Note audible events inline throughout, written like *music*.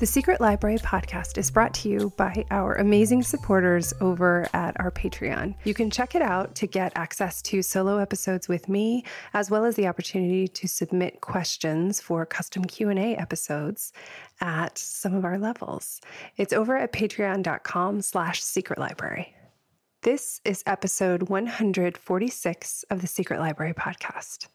The Secret Library podcast is brought to you by our amazing supporters over at our Patreon. You can check it out to get access to solo episodes with me, as well as the opportunity to submit questions for custom Q&A episodes at some of our levels. It's over at patreon.com slash secret library. This is episode 146 of the Secret Library podcast.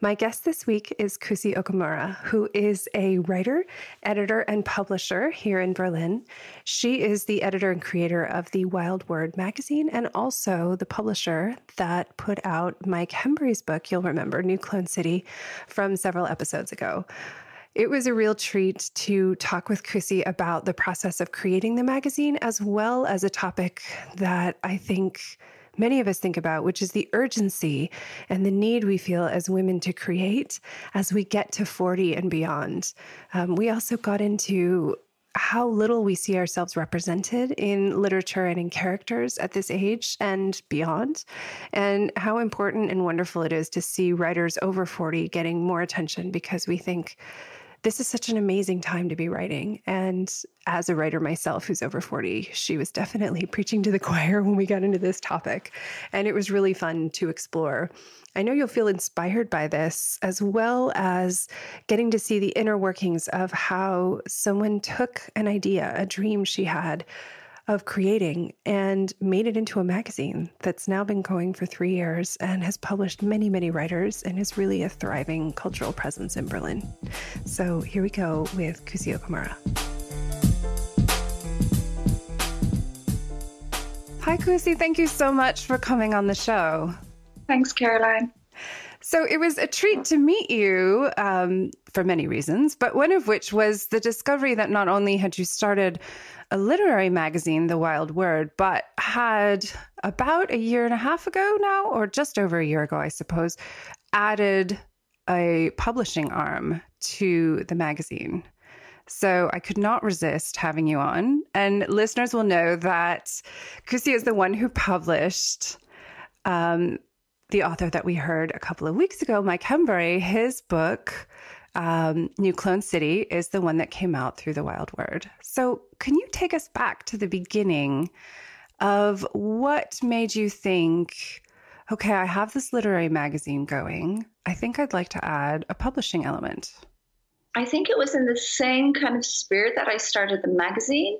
My guest this week is Kusi Okamura, who is a writer, editor, and publisher here in Berlin. She is the editor and creator of the Wild Word magazine and also the publisher that put out Mike Hembury's book, you'll remember, New Clone City, from several episodes ago. It was a real treat to talk with Kusi about the process of creating the magazine, as well as a topic that I think many of us think about, which is the urgency and the need we feel as women to create as we get to 40 and beyond. Um, we also got into how little we see ourselves represented in literature and in characters at this age and beyond, and how important and wonderful it is to see writers over 40 getting more attention because we think this is such an amazing time to be writing. And as a writer myself who's over 40, she was definitely preaching to the *laughs* choir when we got into this topic. And it was really fun to explore. I know you'll feel inspired by this, as well as getting to see the inner workings of how someone took an idea, a dream she had, of creating and made it into a magazine that's now been going for three years and has published many, many writers and is really a thriving cultural presence in Berlin. So here we go with Kusi Okamura. Hi, Kusi. Thank you so much for coming on the show. Thanks, Caroline. So it was a treat to meet you um, for many reasons, but one of which was the discovery that not only had you started a literary magazine, The Wild Word, but had about a year and a half ago now, or just over a year ago, I suppose, added a publishing arm to the magazine. So I could not resist having you on. And listeners will know that Kusi is the one who published um, the author that we heard a couple of weeks ago, Mike Hembury, his book, um, New Clone City is the one that came out through the Wild Word. So, can you take us back to the beginning of what made you think, okay, I have this literary magazine going. I think I'd like to add a publishing element? I think it was in the same kind of spirit that I started the magazine.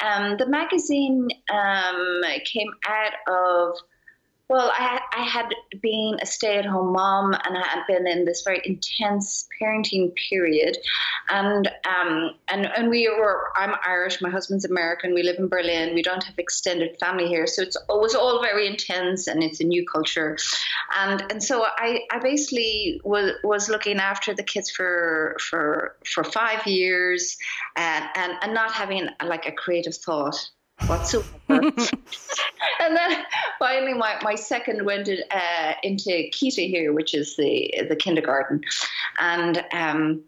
Um, the magazine um, came out of well, I, I had been a stay at home mom and I had been in this very intense parenting period. And, um, and, and we were, I'm Irish, my husband's American, we live in Berlin, we don't have extended family here. So it's, it was all very intense and it's a new culture. And, and so I, I basically was, was looking after the kids for, for, for five years and, and, and not having like a creative thought whatsoever. *laughs* *laughs* and then finally, my, my second went in, uh, into Kita here, which is the the kindergarten, and um,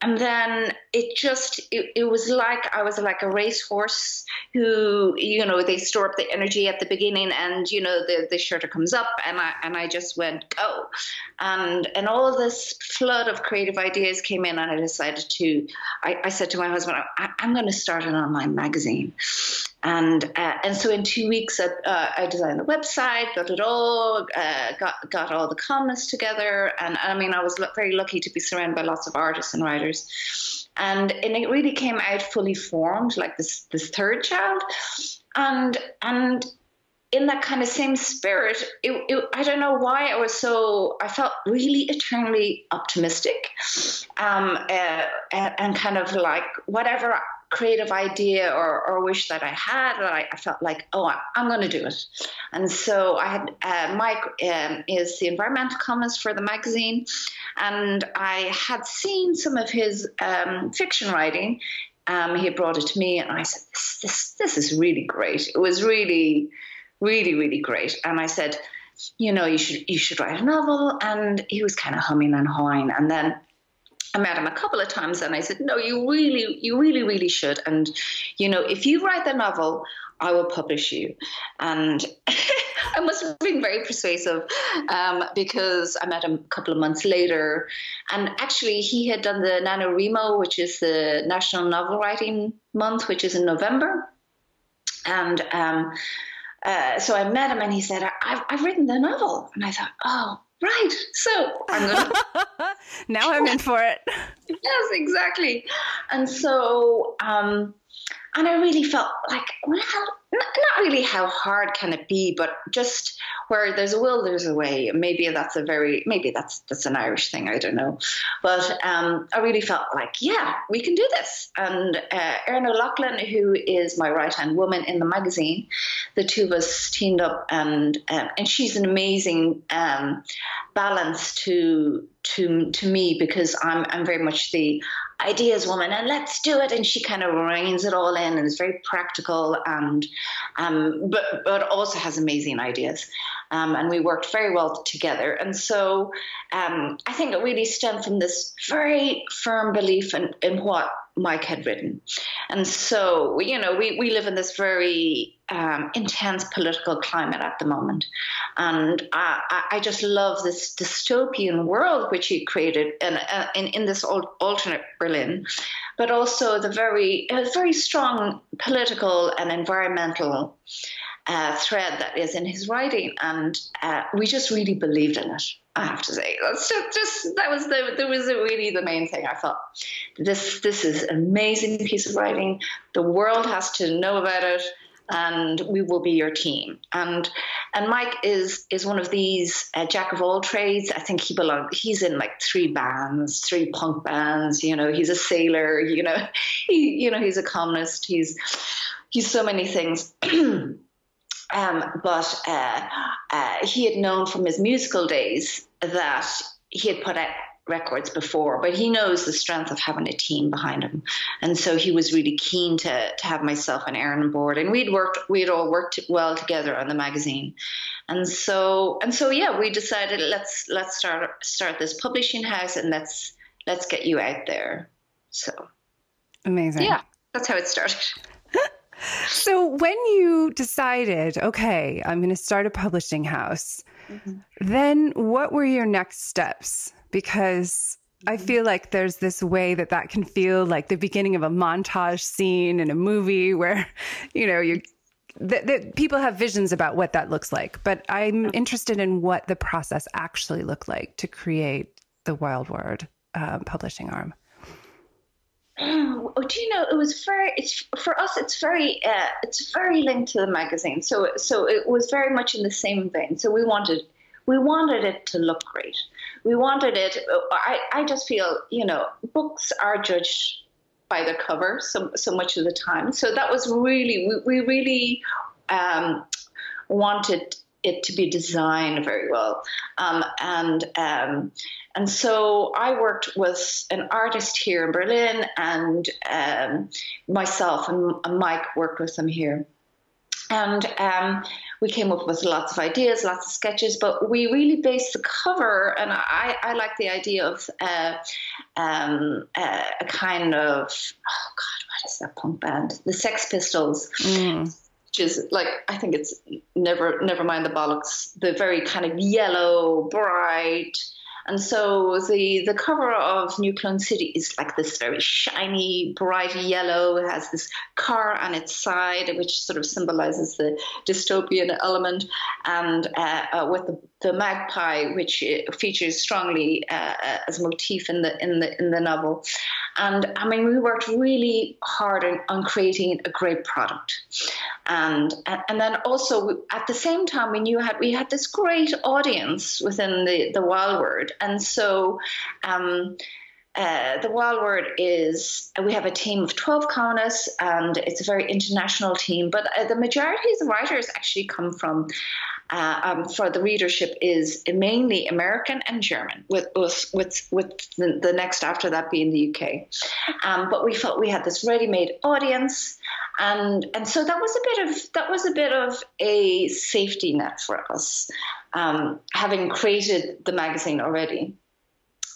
and then it just it, it was like i was like a racehorse who you know they store up the energy at the beginning and you know the, the shutter comes up and i and i just went go. And and all this flood of creative ideas came in and i decided to i, I said to my husband I, am going to start an online magazine. And uh, and so in two weeks, I, uh, I designed the website, got it all, uh, got got all the comments together, and, I mean, I was very lucky to be surrounded by lots of artists and writers, and and it really came out fully formed, like this this third child, and and in that kind of same spirit, it, it, I don't know why I was so, I felt really eternally optimistic um, uh, and, and, kind of like whatever creative idea or, or wish that I had, I, I felt like, oh, I, am going to do it. And so I had uh, Mike um, is the environmental columnist for the magazine, and I had seen some of his um, fiction writing. Um, he brought it to me, and I said, this, this, this is really great. It was really, really, really great. And I said, you know, you should you should write a novel. And he was kind of humming and hawing. And then I met him a couple of times and I said, No, you really, you really, really should. And, you know, if you write the novel, I will publish you. And *laughs* I must have been very persuasive um, because I met him a couple of months later. And actually, he had done the NaNoWriMo, which is the National Novel Writing Month, which is in November. And um, uh, so I met him and he said, I've, I've written the novel. And I thought, oh, right. So I'm to. *laughs* now I'm in for it. yes, exactly. And so, um, and I really felt like, well, not really how hard can it be, but just where there's a will, there's a way. Maybe that's a very, maybe that's that's an Irish thing. I don't know, but um, I really felt like, yeah, we can do this. And uh, Erin O'Loughlin, who is my right hand woman in the magazine, the two of us teamed up, and uh, and she's an amazing um, balance to to to me because I'm I'm very much the ideas woman and let's do it. And she kind of reins it all in and is very practical and um, but but also has amazing ideas. Um, and we worked very well together. And so um, I think it really stemmed from this very firm belief in, in what Mike had written. And so, you know, we, we live in this very um, intense political climate at the moment. And I, I just love this dystopian world which he created in, in, in this alternate Berlin, but also the very, very strong political and environmental uh, thread that is in his writing. And uh, we just really believed in it. I have to say. That's just, just that was the that was really the main thing. I thought this this is an amazing piece of writing. The world has to know about it, and we will be your team. And and Mike is is one of these uh, jack of all trades. I think he belongs. He's in like three bands, three punk bands. You know, he's a sailor. You know, he you know he's a communist. He's he's so many things. *clears throat* Um, but uh, uh, he had known from his musical days that he had put out records before, but he knows the strength of having a team behind him. And so he was really keen to, to have myself and Erin on board. And we'd worked, we'd all worked well together on the magazine. And so, and so, yeah, we decided let's, let's start, start this publishing house and let's, let's get you out there. So amazing. Yeah, that's how it started. *laughs* so when you decided, okay, I'm going to start a publishing house, mm-hmm. then what were your next steps? Because I mm-hmm. feel like there's this way that that can feel like the beginning of a montage scene in a movie where, *laughs* you know, you that, people have visions about what that looks like. But I'm interested in what the process actually looked like to create the Wild Word uh, publishing arm. *clears throat* Oh, do you know it was very it's for us it's very uh, it's very linked to the magazine. So so it was very much in the same vein. So we wanted we wanted it to look great. We wanted it i i just feel you know books are judged by the cover so so much of the time. So that was really we, we really um, wanted it to be designed very well. Um, and um, and so I worked with an artist here in Berlin, and um, myself and, Mike worked with them here. And um, we came up with lots of ideas, lots of sketches, but we really based the cover, and I, I like the idea of uh, um, uh, a kind of, oh God, what is that punk band? The Sex Pistols. Mm is like I think it's never never mind the bollocks, the very kind of yellow, bright, and so the the cover of New Clone City is like this very shiny, bright yellow. It has this car on its side, which sort of symbolizes the dystopian element, and uh, uh, with the, the, magpie, which uh, features strongly uh, uh, as motif in the in the in the novel. And I mean, we worked really hard on, on creating a great product, and and then also at the same time we knew had we had this great audience within the the Wild Word and so um, uh, the Wild Word is we have a team of 12 columnists and it's a very international team, but uh, the majority of the writers actually come from. Uh, um, for the readership is mainly American and German, with with with, the, the, next after that being the UK. Um, but we felt we had this ready-made audience, and and so that was a bit of that was a bit of a safety net for us um, having created the magazine already.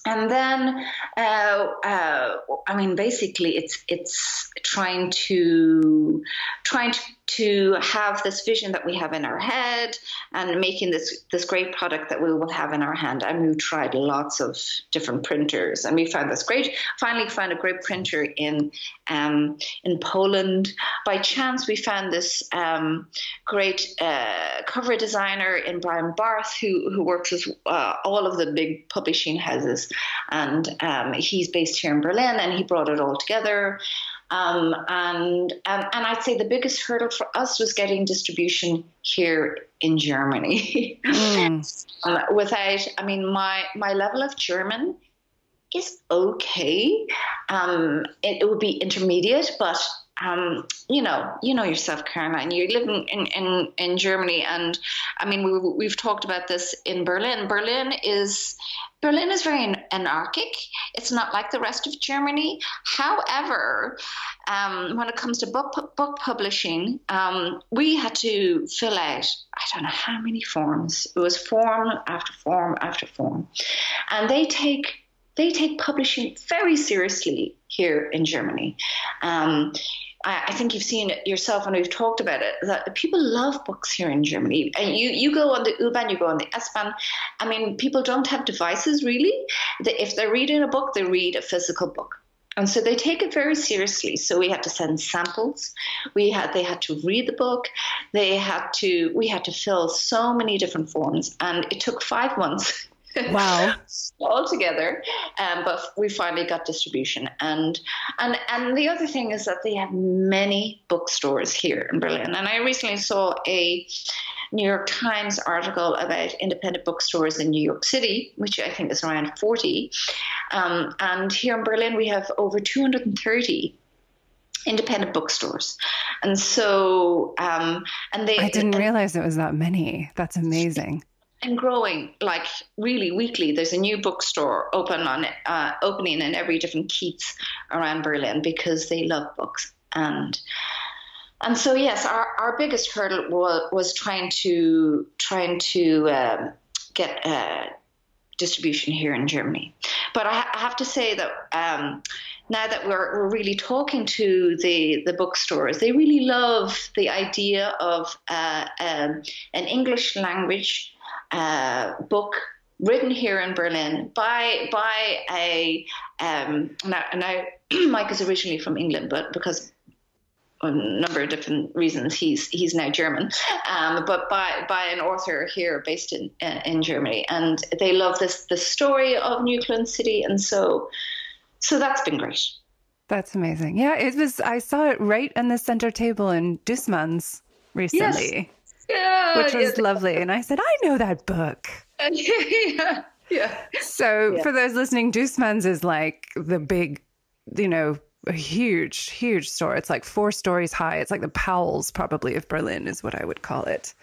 And then, uh, uh, I mean, basically, it's it's trying to trying to, to have this vision that we have in our head and making this this great product that we will have in our hand. And we tried lots of different printers, and we found this great. Finally, found a great printer in um, in Poland. By chance, we found this um, great uh, cover designer in Brian Barth, who who works with uh, all of the big publishing houses, and um, he's based here in Berlin, and he brought it all together. Um, and, and and I'd say the biggest hurdle for us was getting distribution here in Germany. Mm. *laughs* um, without, I mean, my my level of German is okay. Um, it, it would be intermediate, but um, you know, you know yourself, Caroline. You live in, in, in, in Germany, and I mean, we, we've talked about this in Berlin. Berlin is Berlin is very anarchic. It's not like the rest of Germany. However, um, when it comes to book book publishing, um, we had to fill out I don't know how many forms. It was form after form after form, and they take they take publishing very seriously here in Germany. Um, I, I, think you've seen it yourself when we've talked about it that people love books here in Germany. And you, you go on the U-Bahn, you go on the S-Bahn. I mean, people don't have devices really. They, if they're reading a book, they read a physical book. And so they take it very seriously. So we had to send samples. We had they had to read the book. They had to we had to fill so many different forms, and it took five months Wow. *laughs* all together. Um, but we finally got distribution. And and and the other thing is that they have many bookstores here in Berlin. And I recently saw a New York Times article about independent bookstores in New York City, which I think is around 40. Um, and here in Berlin, we have over 230 independent bookstores and so um, and they i didn't realize it was that many that's amazing and growing like really weekly. There's a new bookstore open on uh, opening in every different Kiez around Berlin because they love books and and so yes, our, our biggest hurdle was, was trying to trying to um, get uh, distribution here in Germany. But I, ha- I have to say that. Um, now that we're, we're really talking to the, the bookstores, they really love the idea of uh, um, an English language uh, book written here in Berlin by by a um, now, now *clears throat* Mike is originally from England, but because a number of different reasons he's he's now German, um, but by by an author here based in uh, in Germany, and they love this the story of New Clone City, and so so that's been great. That's amazing. Yeah, it was. I saw it right on the center table in Dussmann's recently. Yes yeah, which was yeah. lovely. And I said, I know that book. *laughs* yeah, yeah. So for those listening, Dussmann's is like the big, you know, a huge, huge store. It's like four stories high. It's like the Powell's probably of Berlin is what I would call it.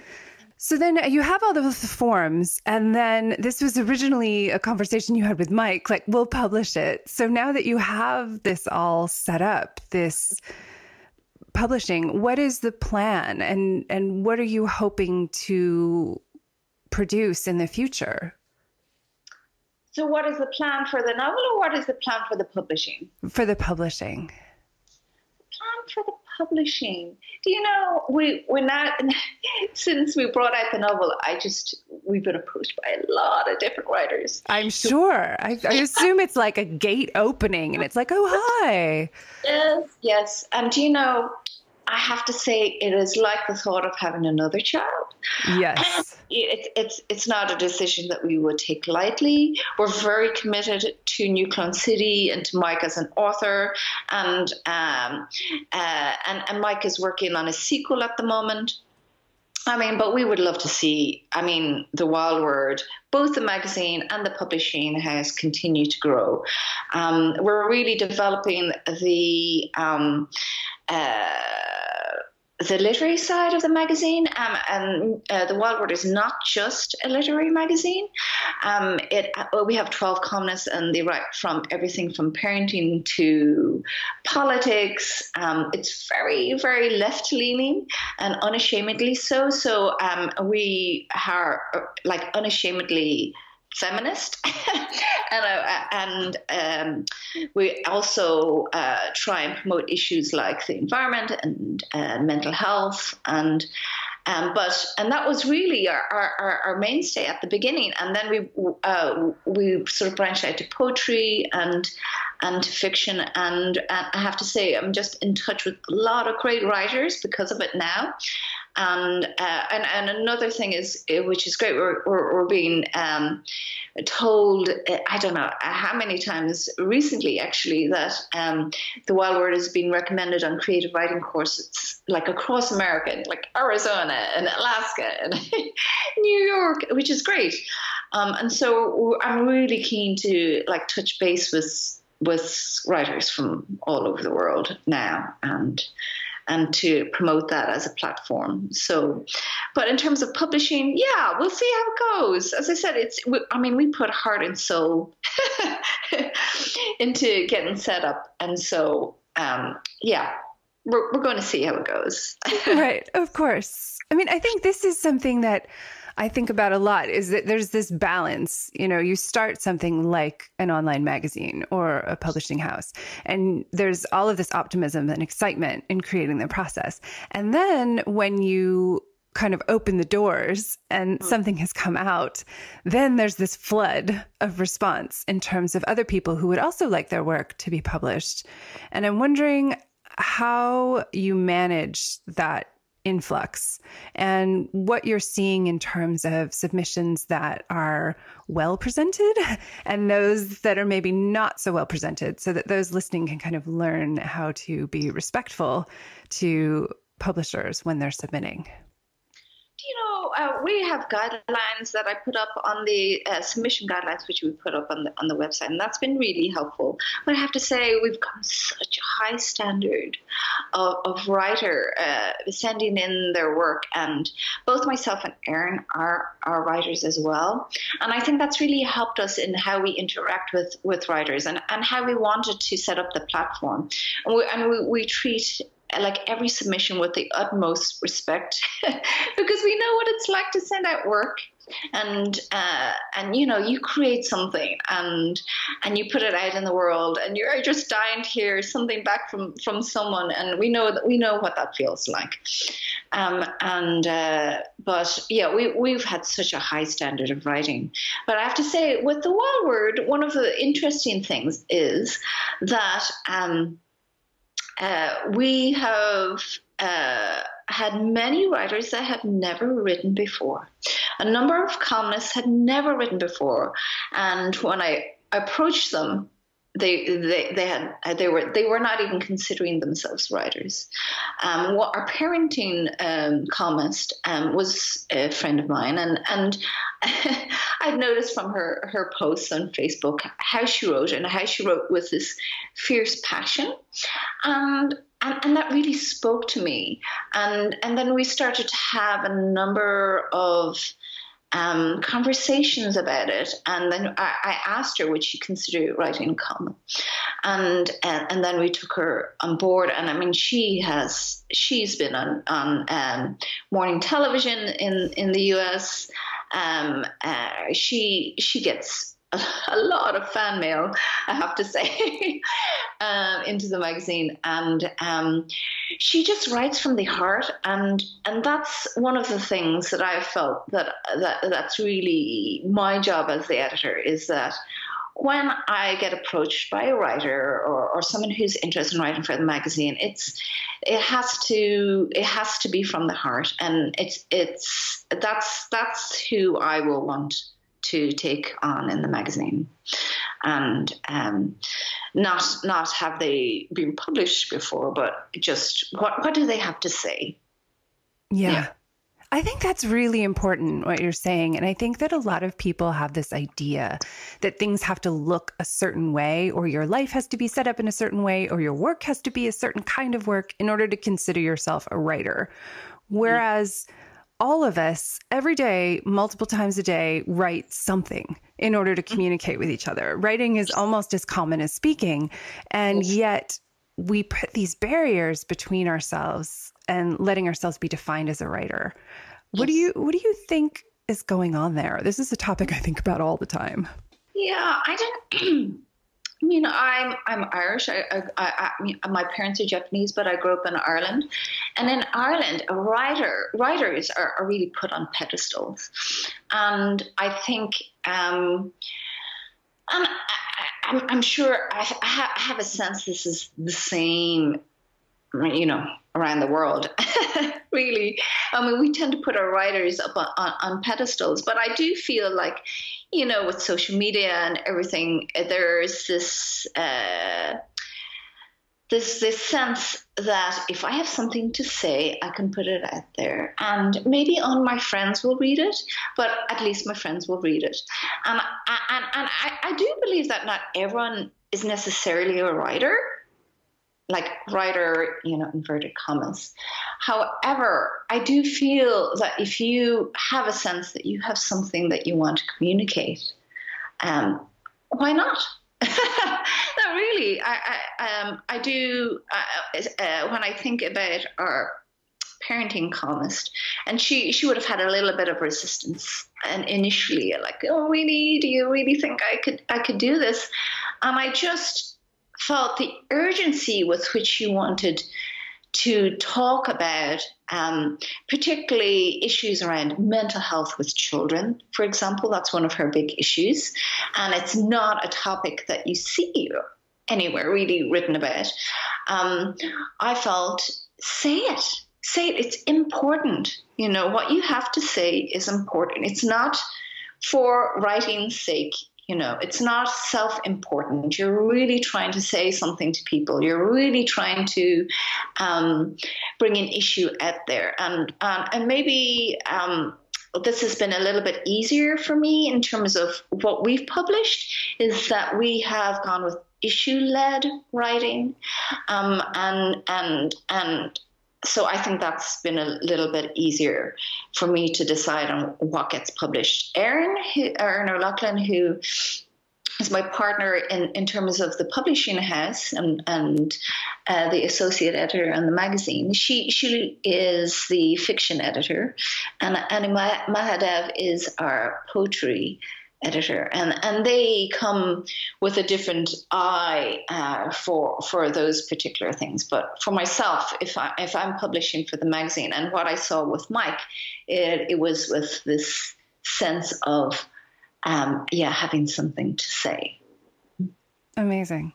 So then you have all the forms, and then this was originally a conversation you had with Mike, like, we'll publish it. So now that you have this all set up, this publishing, what is the plan and and what are you hoping to produce in the future? So what is the plan for the novel or what is the plan for the publishing? For the publishing. Plan for the publishing. Do you know we we're not *laughs* since we brought out the novel, I just we've been approached by a lot of different writers. I'm sure. I, I *laughs* assume it's like a gate opening and it's like, oh hi. Yes, yes. And do you know I have to say, it is like the thought of having another child. Yes, *clears throat* it, it's it's not a decision that we would take lightly. We're very committed to New Clone City and to Mike as an author, and um, uh, and and Mike is working on a sequel at the moment. I mean, but we would love to see, I mean, the Wild Word, both the magazine and the publishing house continue to grow. Um, we're really developing the um, uh, the literary side of the magazine, um, and uh, the Wild Word is not just a literary magazine. Um, it uh, we have twelve columnists, and they write from everything from parenting to politics. Um, it's very, very left leaning and unashamedly so. So um, we are uh, like unashamedly feminist, *laughs* and uh, and um, we also uh, try and promote issues like the environment and uh, mental health and. Um, but and that was really our, our, our, mainstay at the beginning, and then we uh, we sort of branched out to poetry and and to fiction, and, and I have to say I'm just in touch with a lot of great writers because of it now, and uh, and and another thing is uh, which is great we're, we're, we're being um, told uh, I don't know how many times recently actually that um, the wild word has been recommended on creative writing courses like across America like Arizona and Alaska and *laughs* New York which is great. Um, and so I'm really keen to like touch base with with writers from all over the world now and and to promote that as a platform. So, but in terms of publishing, yeah, we'll see how it goes. As I said, it's, I mean, we put heart and soul *laughs* into getting set up. And so, um, yeah, we're, we're going to see how it goes. *laughs* right. Of course. I mean, I think this is something that I think about a lot is that there's this balance. You know, you start something like an online magazine or a publishing house, and there's all of this optimism and excitement in creating the process. And then when you kind of open the doors and mm. something has come out, then there's this flood of response in terms of other people who would also like their work to be published. And I'm wondering how you manage that influx. And what you're seeing in terms of submissions that are well presented *laughs* and those that are maybe not so well presented so that those listening can kind of learn how to be respectful to publishers when they're submitting you know, uh, we have guidelines that I put up on the uh, submission guidelines, which we put up on the on the website, and that's been really helpful. But I have to say, we've got such a high standard of, of writer uh, sending in their work, and both myself and Erin are are writers as well, and I think that's really helped us in how we interact with with writers and and how we wanted to set up the platform, and we, and we, we treat like every submission with the utmost respect *laughs* because we know what it's like to send out work and uh, and you know you create something and and you put it out in the world and you're just dying to hear something back from from someone and we know that we know what that feels like. Um, and uh, but yeah we we've had such a high standard of writing. But I have to say with the wild word one of the interesting things is that um, uh, we have uh, had many writers that had never written before. A number of columnists had never written before, and when I approached them, they they they had they were they were not even considering themselves writers. Um, what our parenting um, columnist um, was a friend of mine, and and *laughs* I'd noticed from her her posts on Facebook how she wrote and how she wrote with this fierce passion, and and, and that really spoke to me. And and then we started to have a number of um, conversations about it, and then I, I, asked her would she consider writing a column, and, and and then we took her on board. And I mean, she has she's been on on um, morning television in in the U.S. Um, uh, she she gets *laughs* a lot of fan mail, I have to say, *laughs* um, into the magazine, and um, she just writes from the heart, and and that's one of the things that I felt that that that's really my job as the editor is that when I get approached by a writer or, or someone who's interested in writing for the magazine, it's it has to it has to be from the heart, and it's it's that's that's who I will want to take on in the magazine, and um, not not have they been published before, but just what what do they have to say? yeah. yeah. I think that's really important what you're saying. And I think that a lot of people have this idea that things have to look a certain way, or your life has to be set up in a certain way, or your work has to be a certain kind of work in order to consider yourself a writer. Whereas mm-hmm all of us every day, multiple times a day, write something in order to mm-hmm. communicate with each other. Writing is almost as common as speaking. And yet we put these barriers between ourselves and letting ourselves be defined as a writer. What do you what do you think is going on there? This is a topic I think about all the time. Yeah, I don't. I mean, I'm I'm Irish. I, I, I, I, my parents are Japanese, but I grew up in Ireland, and in Ireland, writer writers are, are really put on pedestals, and I think, um, and I, am I'm sure I, I have a sense this is the same, you know, around the world. *laughs* really, I mean, we tend to put our writers up on, on, on pedestals, but I do feel like you know, with social media and everything, there's this uh, this this sense that if I have something to say, I can put it out there, and maybe all my friends will read it, but at least my friends will read it, and and and I, I do believe that not everyone is necessarily a writer like writer, you know, inverted commas. However, I do feel that if you have a sense that you have something that you want to communicate, um, why not? *laughs* no, really, I, I, um, I do. Uh, uh, when I think about our parenting columnist, and she she would have had a little bit of resistance, and initially, like, oh, really? Do you really think I could I could do this? And I just felt the urgency with which you wanted to talk about um, particularly issues around mental health with children, for example. That's one of her big issues. And it's not a topic that you see anywhere really written about. Um, I felt, say it. Say it. It's important. You know, what you have to say is important. It's not for writing's sake. You know, it's not self important. You're really trying to say something to people. You're really trying to um, bring an issue out there. And, um, and maybe um, this has been a little bit easier for me in terms of what we've published, is that we have gone with issue led writing um, and, and, and so I think that's been a little bit easier for me to decide on what gets published. Erin, Erin O'Loughlin, who is my partner in, in terms of the publishing house and, and uh, the associate editor on the magazine. She she is the fiction editor, and Anima Mahadev is our poetry editor, and and they come with a different eye uh, for for those particular things. But for myself, if I if I'm publishing for the magazine, and what I saw with Mike, it, it was with this sense of um, yeah having something to say. Amazing.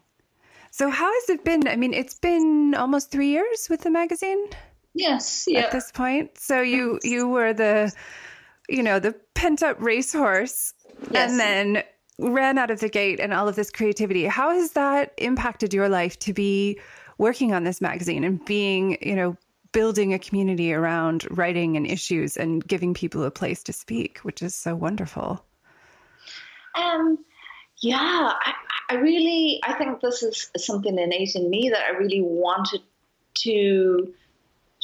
So how has it been? I mean, it's been almost three years with the magazine. Yes. Yeah. At this point, so you you were the you know the pent up racehorse yes. and then ran out of the gate and all of this creativity. How has that impacted your life to be working on this magazine and being, you know, building a community around writing and issues and giving people a place to speak, which is so wonderful? Um, yeah, I, I really, I think this is something innate in me that I really wanted to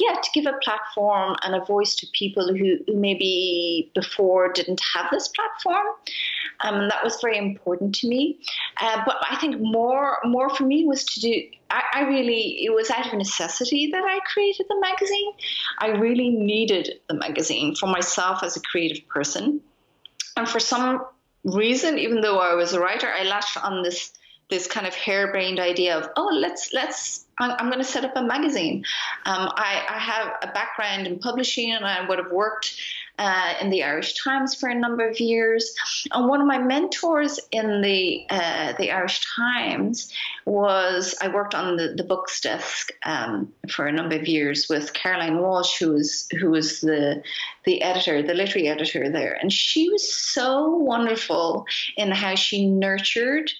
yeah, to give a platform and a voice to people who, who maybe before didn't have this platform. Um, that was very important to me. Uh, but I think more more for me was to do. I, I really it was out of necessity that I created the magazine. I really needed the magazine for myself as a creative person, and for some reason, even though I was a writer, I latched on this this kind of harebrained idea of oh let's let's I'm going to set up a magazine. Um, I, I, have a background in publishing, and I would have worked uh, in the Irish Times for a number of years. And one of my mentors in the uh, the Irish Times was I worked on the, the books desk um, for a number of years with Caroline Walsh, who was who was the the editor, the literary editor there, and she was so wonderful in how she nurtured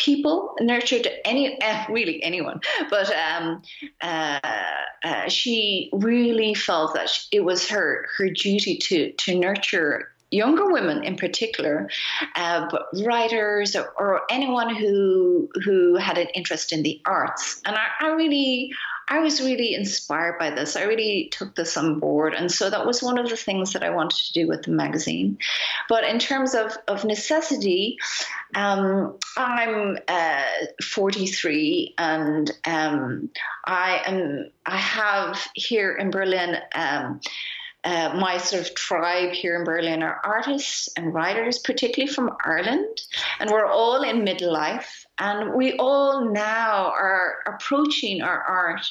people nurtured any uh, *laughs* really anyone but um, uh, uh, she really felt that it was her her duty to to nurture younger women in particular, uh, but writers or, or, anyone who who had an interest in the arts. And I, I, really, I was really inspired by this. I really took this on board, and so that was one of the things that I wanted to do with the magazine. But in terms of of necessity, um, I'm uh, 43, and um, I am I have here in Berlin. Um, uh, my sort of tribe here in Berlin are artists and writers, particularly from Ireland, and we're all in midlife, and we all now are approaching our art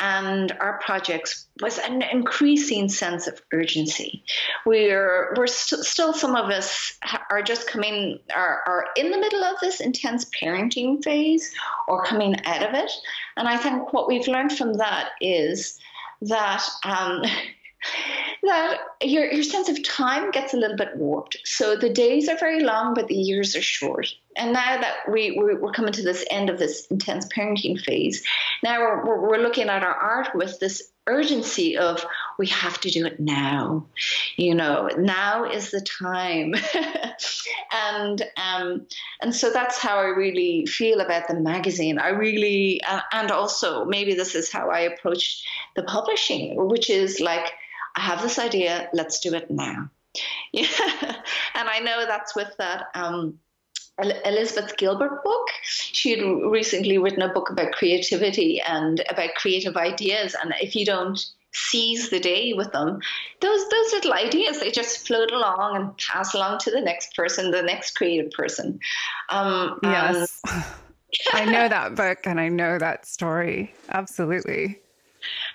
and our projects with an increasing sense of urgency. We're we're st- still some of us are just coming are, are in the middle of this intense parenting phase or coming out of it, and I think what we've learned from that is that. Um, *laughs* that your, your sense of time gets a little bit warped. So the days are very long, but the years are short. And now that we, we're coming to this end of this intense parenting phase, now we're, we're looking at our art with this urgency of we have to do it now you know now is the time *laughs* and um, and so that's how i really feel about the magazine i really uh, and also maybe this is how i approach the publishing which is like I have this idea, let's do it now. *laughs* Yeah. and I know that's with that um, Elizabeth Gilbert book. She had recently written a book about creativity and about creative ideas. And if you don't seize the day with them, those those little ideas they just float along and pass along to the next person, the next creative person. Um, yes, *laughs* I know that book and I know that story absolutely.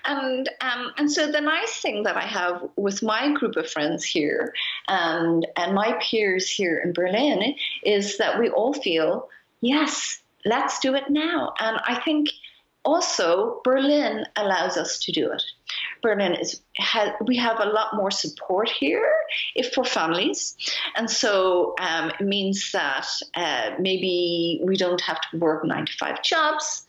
And um, and so the nice thing that I have with my group of friends here and and my peers here in Berlin is that we all feel yes, let's do it now. And I think also Berlin allows us to do it. Berlin is has, we have a lot more support here if for families, and so um, it means that uh, maybe we don't have to work nine to five jobs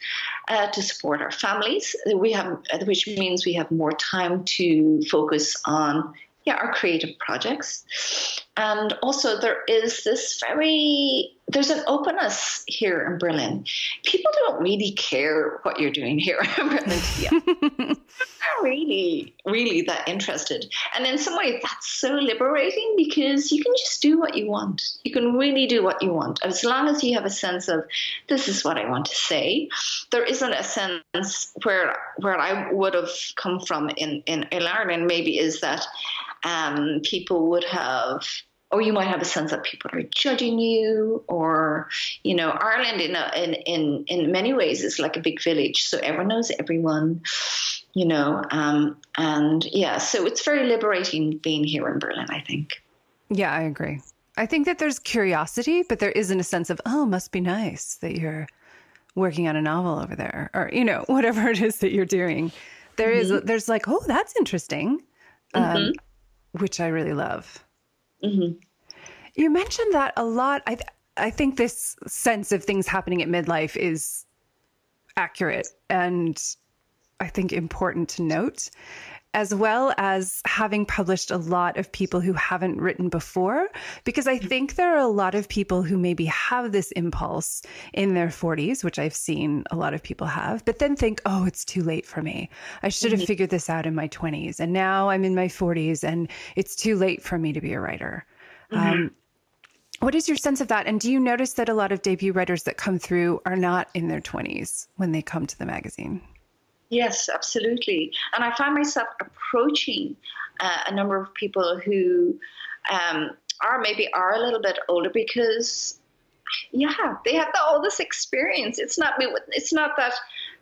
uh, to support our families. We have, which means we have more time to focus on yeah, our creative projects. And also, there is this very there's an openness here in Berlin. People don't really care what you're doing here *laughs* in Berlin. *laughs* not really, really that interested. And in some ways, that's so liberating because you can just do what you want. You can really do what you want as long as you have a sense of this is what I want to say. There isn't a sense where where I would have come from in in, in Ireland. Maybe is that um, people would have or you might have a sense that people are judging you or you know ireland in, a, in in in many ways is like a big village so everyone knows everyone you know um, and yeah so it's very liberating being here in berlin i think yeah i agree i think that there's curiosity but there isn't a sense of oh must be nice that you're working on a novel over there or you know *laughs* whatever it is that you're doing There mm-hmm. is there's like oh that's interesting um, mm-hmm which I really love. Mm-hmm. You mentioned that a lot. I th- I think this sense of things happening at midlife is accurate and I think important to note as well as having published a lot of people who haven't written before, because I think there are a lot of people who maybe have this impulse in their 40s, which I've seen a lot of people have, but then think, oh, it's too late for me. I should have mm-hmm. figured this out in my 20s. And now I'm in my 40s and it's too late for me to be a writer. Mm-hmm. Um, what is your sense of that? And do you notice that a lot of debut writers that come through are not in their 20s when they come to the magazine? Yes, absolutely. And I find myself approaching uh, a number of people who um, are maybe are a little bit older because yeah, they have the, all this experience. It's not it's not that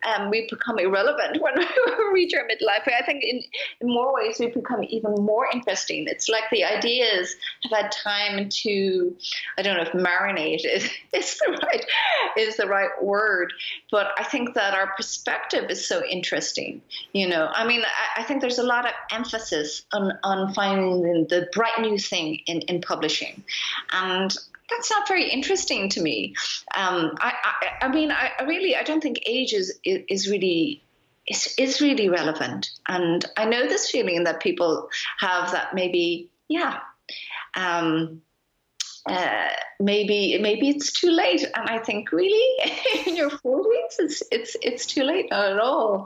um, we become irrelevant *laughs* when we reach our midlife. I think in, in more ways we become even more interesting. It's like the ideas have had time to, I don't know if marinate is, *laughs* is the right is the right word, but I think that our perspective is so interesting. You know, I mean, I, I think there's a lot of emphasis on on finding the bright new thing in in publishing, and that's not very interesting to me. Um, I, I, I, mean, I, I, really, I don't think age is, is really is, is really relevant. And I know this feeling that people have that maybe, yeah, um, uh, maybe maybe it's too late. And I think really *laughs* in your forties, it's it's it's too late. Not at all.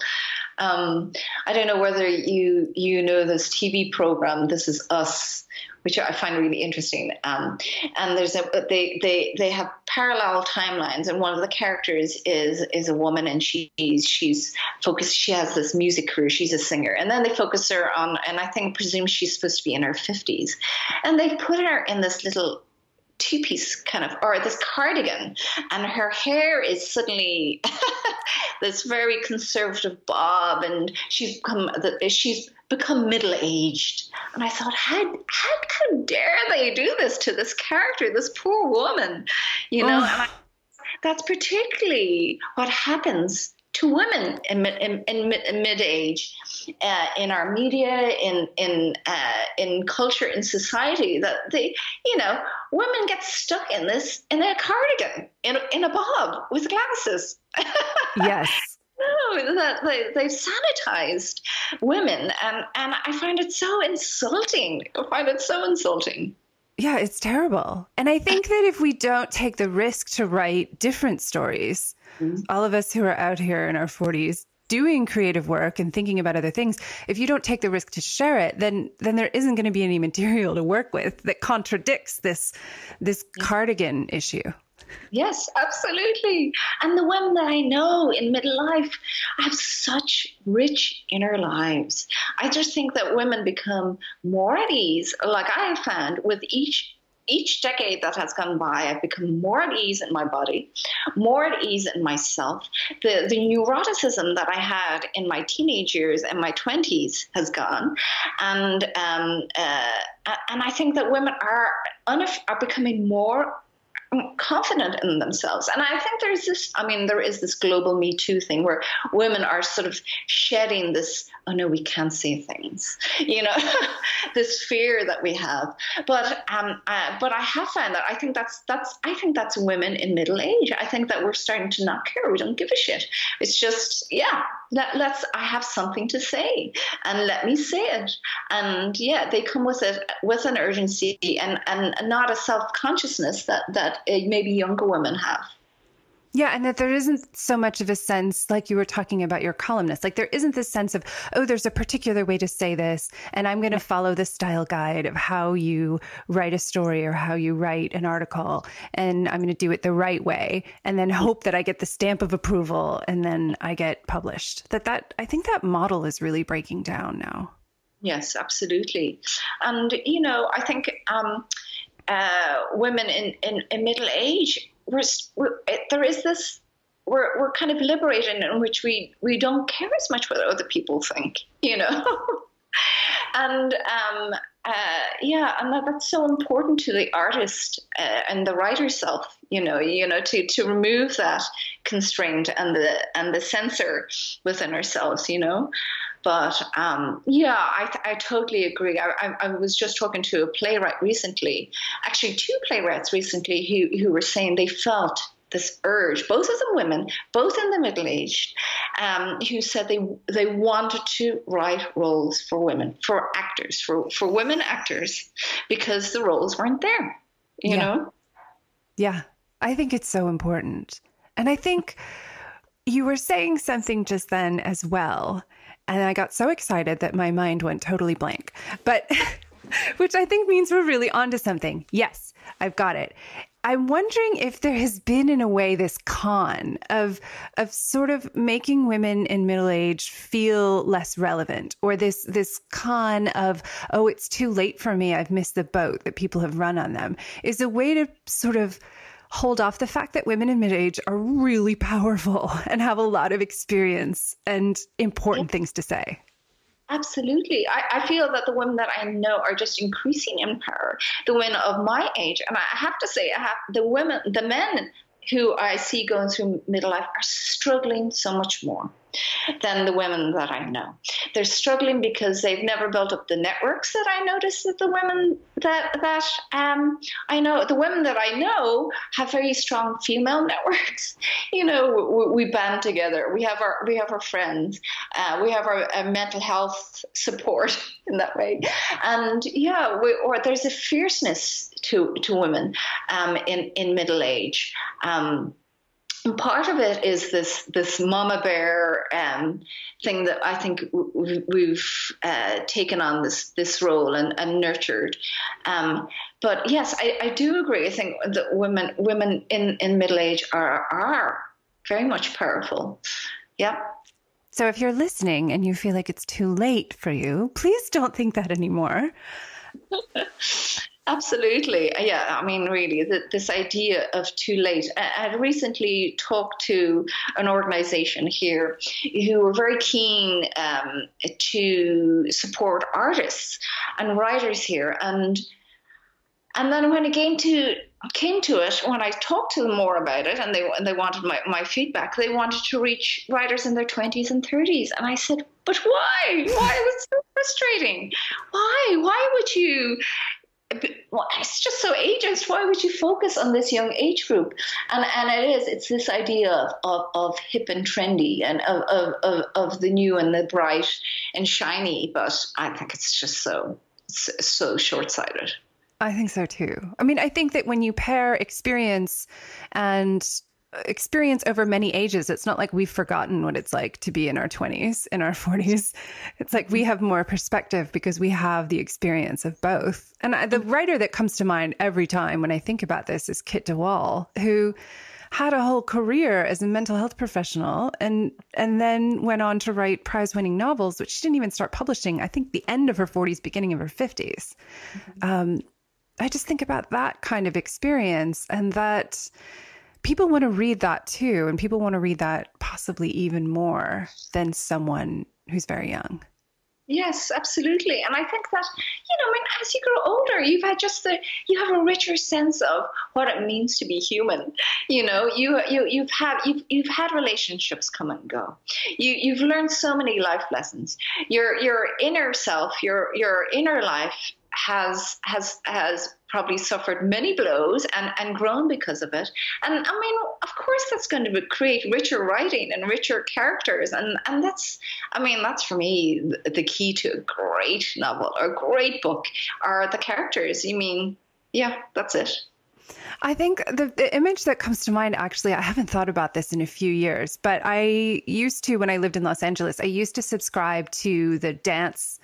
Um, I don't know whether you you know this TV program. This is Us which I find really interesting. Um, and there's a they they they have parallel timelines, and one of the characters is is a woman, and she's she's focused. She has this music career. She's a singer, and then they focus her on, and I think presume she's supposed to be in her fifties, and they put her in this little two piece kind of or this cardigan and her hair is suddenly *laughs* this very conservative bob and she's become she's become middle aged and i thought how, how how dare they do this to this character this poor woman you know. I, that's particularly what happens to women in, in, in, in mid age uh, in our media, in in uh, in culture, in society. That they, you know, women get stuck in this in a cardigan, in a, in a bob with glasses. *laughs* yes. No, that they, they've sanitized women, and and I find it so insulting. I find it so insulting. Yeah, it's terrible. And I think that if we don't take the risk to write different stories, mm-hmm. all of us who are out here in our 40s doing creative work and thinking about other things, if you don't take the risk to share it, then then there isn't going to be any material to work with that contradicts this this cardigan issue. Yes, absolutely. And the women that I know in middle life have such rich inner lives. I just think that women become more at ease, like I have found with each each decade that has gone by, I've become more at ease in my body, more at ease in myself. The, the neuroticism that I had in my teenage years and my 20s has gone. And, um, uh, and I think that women are, are becoming more confident in themselves. And I think there's this, I mean, there is this global Me Too thing where women are sort of shedding this, oh no, we can't say things, *laughs* you know, *laughs* this fear that we have. But, um, uh, but I have found that I think that's, that's, I think that's women in middle age. I think that we're starting to not care. We don't give a shit. It's just, yeah, let, let's, I have something to say and let me say it. And yeah, they come with it, with an urgency and, and not a self-consciousness that, that maybe younger women have. Yeah, and that there isn't so much of a sense, like you were talking about your columnist, like there isn't this sense of, oh, there's a particular way to say this, and I'm going to follow the style guide of how you write a story or how you write an article, and I'm going to do it the right way, and then hope that I get the stamp of approval, and then I get published. That that I think that model is really breaking down now. Yes, absolutely, and you know, I think. Um, uh, women in, in, in, middle age, we're, we're, there is this, we're, we're kind of liberated in which we, we don't care as much what other people think, you know? *laughs* and um, uh, yeah, and that, that's so important to the artist uh, and the writer self, you know, you know, to, to remove that constraint and the and the censor within ourselves, you know. But um, yeah, I, I totally agree. I, I, I, was just talking to a playwright recently, actually two playwrights recently, who, who were saying they felt this urge, both of them women, both in the middle age, um, who said they they wanted to write roles for women, for actors, for for women actors, because the roles weren't there. You yeah. know. Yeah, I think it's so important, and I think you were saying something just then as well and I got so excited that my mind went totally blank. But *laughs* which I think means we're really onto something. Yes, I've got it. I'm wondering if there has been, in a way, this con of of sort of making women in middle age feel less relevant, or this this con of oh, it's too late for me, I've missed the boat that people have run on them, is a way to sort of hold off the fact that women in mid age are really powerful *laughs* and have a lot of experience and important things to say. Absolutely. I, I, feel that the women that I know are just increasing in power. The women of my age, and I have to say, I have the women, the men who I see going through middle life are struggling so much more than the women that I know. They're struggling because they've never built up the networks that I notice that the women that that um, I know the women that I know have very strong female *laughs* networks. You know, we, we band together. We have our we have our friends. Uh, we have our, our, mental health support *laughs* in that way, and yeah, we, or there's a fierceness to to women um, in in middle age. Um, part of it is this this mama bear um, thing that I think we've uh, taken on this this role and, and nurtured. Um, but yes, I, I do agree. I think that women women in, in middle age are are very much powerful. Yeah. So if you're listening and you feel like it's too late for you, please don't think that anymore. *laughs* Absolutely. Yeah, I mean, really, the, this idea of too late. I, I recently talked to an organization here who were very keen um, to support artists and writers here. And and then when it came to came to it, when I talked to them more about it, and they and they wanted my, my feedback, they wanted to reach writers in their twenties and thirties, and I said, but why? Why? It was so frustrating. Why? Why would you? Well, it's just so ageist. Why would you focus on this young age group? And and it is. It's this idea of, of, hip and trendy and of, of, of, of the new and the bright and shiny. But I think it's just so so short sighted. I think so too. I mean, I think that when you pair experience and experience over many ages, it's not like we've forgotten what it's like to be in our 20s, in our 40s. It's like we have more perspective because we have the experience of both. And the writer that comes to mind every time when I think about this is Kit de Waal, who had a whole career as a mental health professional and and then went on to write prize winning novels which she didn't even start publishing i think the end of her 40s beginning of her 50s mm-hmm. um, I just think about that kind of experience and that people want to read that too. And people want to read that possibly even more than someone who's very young. Yes, absolutely. And I think that, you know, I mean, as you grow older, you've had just the, you have a richer sense of what it means to be human. You know, you, you, you've had, you've, you've had relationships come and go. You, you've learned so many life lessons. Your, your inner self, your, your inner life has has has probably suffered many blows and, and grown because of it. And I mean, of course, that's going to create richer writing and richer characters. And, and that's, I mean, that's for me the key to a great novel or a great book are the characters. You mean, yeah, that's it. I think the, the, image that comes to mind, actually, I haven't thought about this in a few years, but I used to, when I lived in Los Angeles, I used to subscribe to the dance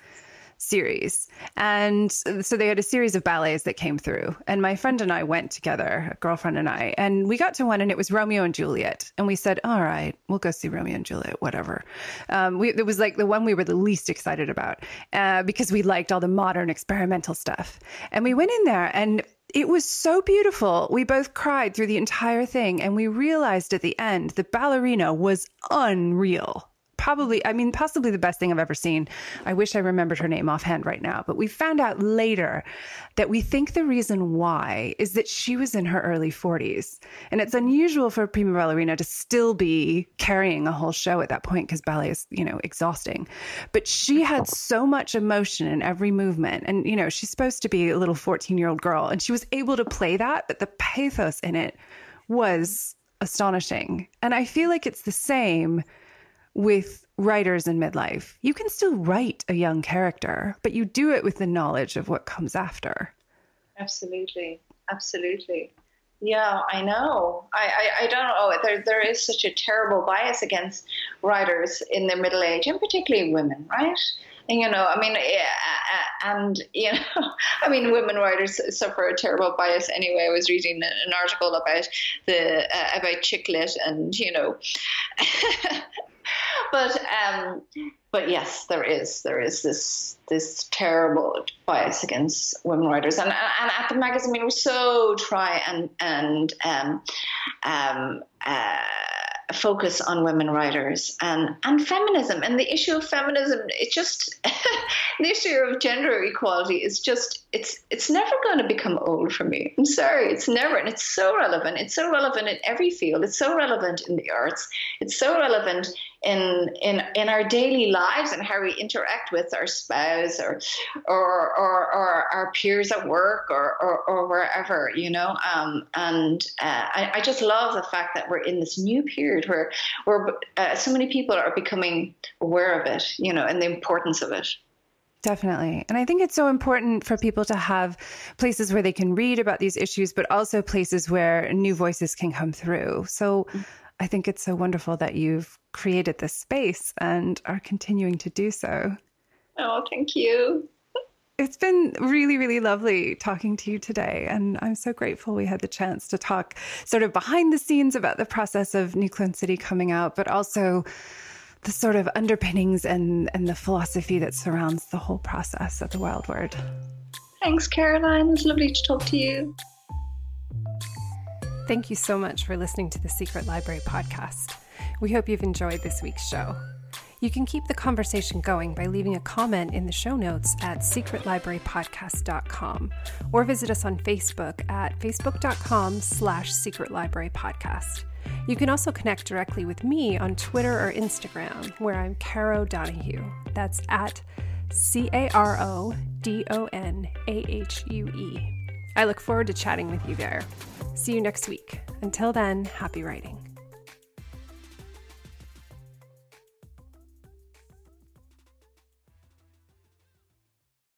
series. And so they had a series of ballets that came through. And my friend and I went together, a girlfriend and I, and we got to one and it was Romeo and Juliet. And we said, all right, we'll go see Romeo and Juliet, whatever. Um, we, it was like the one we were the least excited about uh, because we liked all the modern experimental stuff. And we went in there and it was so beautiful. We both cried through the entire thing. And we realized at the end the ballerina was unreal probably, I mean, possibly the best thing I've ever seen. I wish I remembered her name offhand right now, but we found out later that we think the reason why is that she was in her early 40s. And it's unusual for a prima ballerina to still be carrying a whole show at that point because ballet is, you know, exhausting. But she had so much emotion in every movement. And, you know, she's supposed to be a little 14 year old girl, and she was able to play that, but the pathos in it was astonishing. And I feel like it's the same with writers in midlife. You can still write a young character, but you do it with the knowledge of what comes after. Absolutely. Absolutely. Yeah, I know. I, I, I don't know. There, there is such a terrible bias against writers in their middle age, and particularly women, right? And, you know, I mean, and, you know, *laughs* I mean, women writers suffer a terrible bias anyway. I was reading an article about the, uh, about chick lit and, you know, *laughs* but um, but yes, there is there is this this terrible bias against women writers, and and at the magazine we so try and and um, um, uh, focus on women writers and and feminism and the issue of feminism. It just *laughs* the issue of gender equality is just it's it's never going to become old for me. I'm sorry, it's never, and it's so relevant. It's so relevant in every field. It's so relevant in the arts. It's so relevant in in in our daily lives and how we interact with our spouse or or or, or our peers at work or, or, or wherever you know um, and uh, I, I, just love the fact that we're in this new period where where uh, so many people are becoming aware of it you know and the importance of it Definitely. And I think it's so important for people to have places where they can read about these issues, but also places where new voices can come through. So I think it's so wonderful that you've created this space and are continuing to do so. Oh, thank you. It's been really, really lovely talking to you today. And I'm so grateful we had the chance to talk sort of behind the scenes about the process of New Clone City coming out, but also the sort of underpinnings and, and the philosophy that surrounds the whole process of the Wild Word. Thanks, Caroline. It's lovely to talk to you. Thank you so much for listening to the Secret Library podcast. We hope you've enjoyed this week's show. You can keep the conversation going by leaving a comment in the show notes at secretlibrarypodcast.com or visit us on Facebook at facebook.com slash secretlibrarypodcast. You can also connect directly with me on Twitter or Instagram, where I'm Caro Donahue. That's at C A R O D O N A H U E. I look forward to chatting with you there. See you next week. Until then, happy writing.